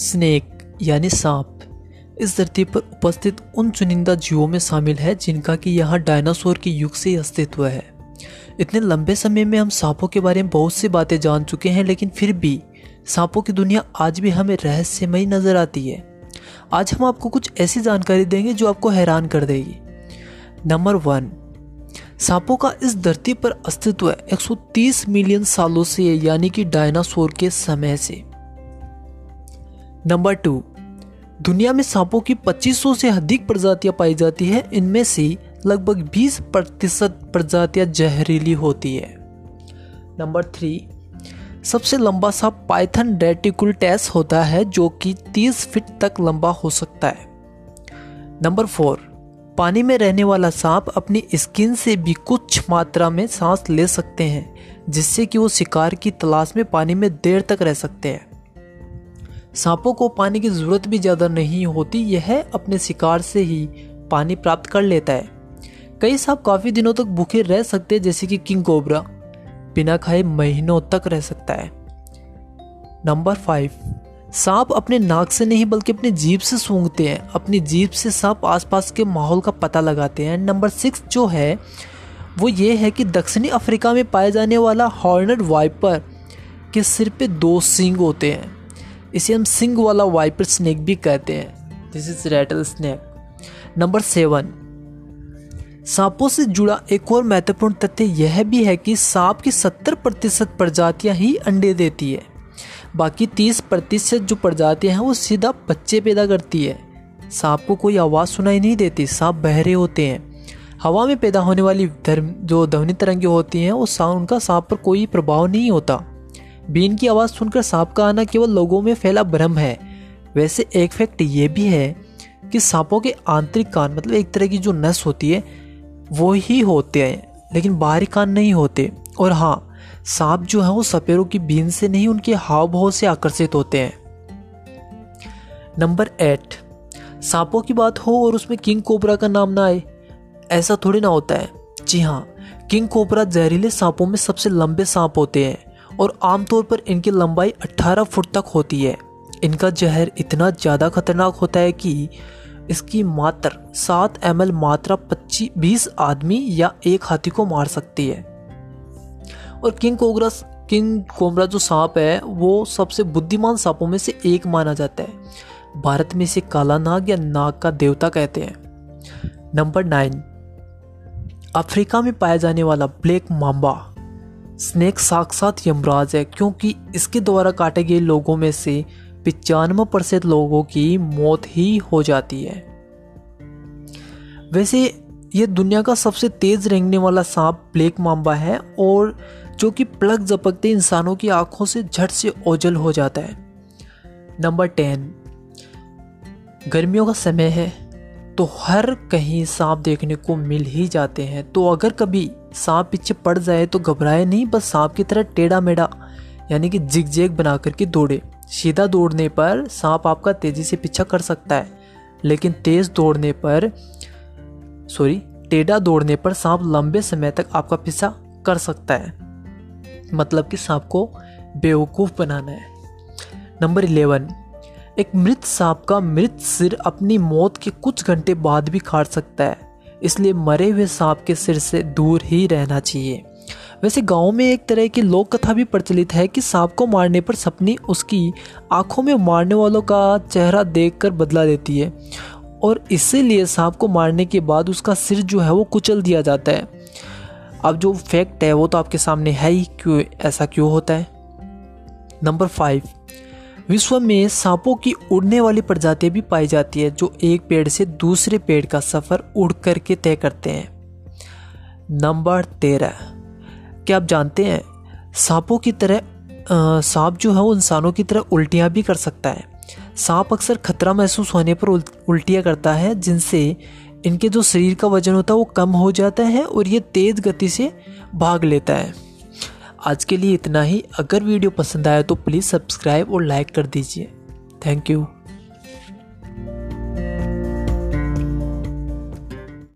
Snake यानी सांप। इस धरती पर उपस्थित उन चुनिंदा जीवों में शामिल है जिनका कि यहाँ डायनासोर के युग से अस्तित्व है। इतने लंबे समय में हम सांपों के बारे में बहुत सी बातें जान चुके हैं, लेकिन फिर भी सांपों की दुनिया आज भी हमें रहस्यमयी नज़र आती है। आज हम आपको कुछ ऐसी जानकारी देंगे जो आपको हैरान कर देगी। नंबर वन, सांपों का इस धरती पर अस्तित्व 130 मिलियन सालों से, यानी कि डायनासोर के समय से। नंबर टू दुनिया में सांपों की 2500 से अधिक प्रजातियाँ पाई जाती है। इनमें से लगभग 20 प्रतिशत प्रजातियाँ जहरीली होती है। नंबर थ्री सबसे लंबा सांप पाइथन रेटिकुलटेस होता है, जो कि 30 फीट तक लंबा हो सकता है। नंबर फोर पानी में रहने वाला सांप अपनी स्किन से भी कुछ मात्रा में सांस ले सकते हैं, जिससे कि वो शिकार की तलाश में पानी में देर तक रह सकते हैं। सांपों को पानी की ज़रूरत भी ज़्यादा नहीं होती, यह अपने शिकार से ही पानी प्राप्त कर लेता है। कई सांप काफ़ी दिनों तक भूखे रह सकते हैं, जैसे कि किंग कोबरा। बिना खाए महीनों तक रह सकता है। Number five. सांप अपने नाक से नहीं, बल्कि अपनी जीभ से सूंघते हैं। अपनी जीभ से सांप आसपास के माहौल का पता लगाते हैं। नंबर सिक्स जो है, वो ये है कि दक्षिणी अफ्रीका में पाए जाने वाला हॉर्नड वाइपर के सिर पे दो सींग होते हैं। इसे हम सिंग वाला वाइपर स्नेक भी कहते हैं। This is rattle snake number seven सांपों से जुड़ा एक और महत्वपूर्ण तथ्य यह भी है कि सांप की 70 प्रतिशत प्रजातियाँ ही अंडे देती है। बाकी 30 प्रतिशत जो प्रजातियाँ हैं, वो सीधा बच्चे पैदा करती है। सांप को कोई आवाज़ सुनाई नहीं देती, सांप बहरे होते हैं। हवा में पैदा होने वाली धर्म, जो ध्वनि तरंगे होती हैं, वो उनका सांप पर कोई प्रभाव नहीं होता। बीन की आवाज़ सुनकर सांप का आना केवल लोगों में फैला भ्रम है। वैसे एक फैक्ट ये भी है कि सांपों के आंतरिक कान मतलब एक तरह की जो नस होती है, वो ही होते हैं, लेकिन बाहरी कान नहीं होते। और हाँ सांप जो है वो सपेरों की बीन से नहीं, उनके हाव भाव से आकर्षित होते हैं। नंबर एट सांपों की बात हो और उसमें किंग कोबरा का नाम ना आए, ऐसा थोड़ी ना होता है। जी हाँ किंग कोबरा जहरीले सांपों में सबसे लंबे सांप होते हैं। और आमतौर पर इनकी लंबाई 18 फुट तक होती है। इनका जहर इतना ज़्यादा खतरनाक होता है कि इसकी मात्र सात एम मात्रा पच्चीस बीस आदमी या एक हाथी को मार सकती है। और किंग कोबरा किंग कोबरा जो सांप है, वो सबसे बुद्धिमान सांपों में से एक माना जाता है। भारत में इसे काला नाग या नाग का देवता कहते हैं। Number nine. अफ्रीका में पाया जाने वाला ब्लैक माम्बा। स्नेक साक्षात यमराज है, क्योंकि इसके द्वारा काटे गए लोगों में से पचानवे परसेंट लोगों की मौत ही हो जाती है। वैसे, यह दुनिया का सबसे तेज रेंगने वाला सांप ब्लैक माम्बा है, और जो कि प्लग झपकते इंसानों की आँखों से झट से ओझल हो जाता है। Number ten. गर्मियों का समय है तो हर कहीं सांप देखने को मिल ही जाते हैं। तो अगर कभी सांप पीछे पड़ जाए तो घबराए नहीं, बस सांप की तरह टेढ़ा मेढ़ा, यानी कि जिग जेग बना करके दौड़े। सीधा दौड़ने पर सांप आपका तेज़ी से पीछा कर सकता है, लेकिन तेज दौड़ने पर सॉरी टेढ़ा दौड़ने पर सांप लंबे समय तक आपका पीछा कर सकता है। मतलब कि सांप को बेवकूफ़ बनाना है। नंबर इलेवन, एक मृत सांप का मृत सिर अपनी मौत के कुछ घंटे बाद भी खाट सकता है। इसलिए मरे हुए सांप के सिर से दूर ही रहना चाहिए। वैसे गाँव में एक तरह की लोक कथा भी प्रचलित है कि सांप को मारने पर सपनी उसकी आँखों में मारने वालों का चेहरा देखकर बदला देती है और इसीलिए सांप को मारने के बाद उसका सिर जो है वो कुचल दिया जाता है। अब जो फैक्ट है वो तो आपके सामने है ही, क्यों ऐसा क्यों होता है? नंबर फाइव विश्व में सांपों की उड़ने वाली प्रजातियाँ भी पाई जाती है, जो एक पेड़ से दूसरे पेड़ का सफ़र उड़ करके तय करते हैं। नंबर तेरह। क्या आप जानते हैं, सांपों की तरह सांप जो है वो इंसानों की तरह उल्टियाँ भी कर सकता है। सांप अक्सर खतरा महसूस होने पर उल्टियाँ करता है, जिनसे इनके जो शरीर का वज़न होता है वो कम हो जाता है और ये तेज़ गति से भाग लेता है। आज के लिए इतना ही। अगर वीडियो पसंद आया तो प्लीज़ सब्सक्राइब और लाइक कर दीजिए। Thank you.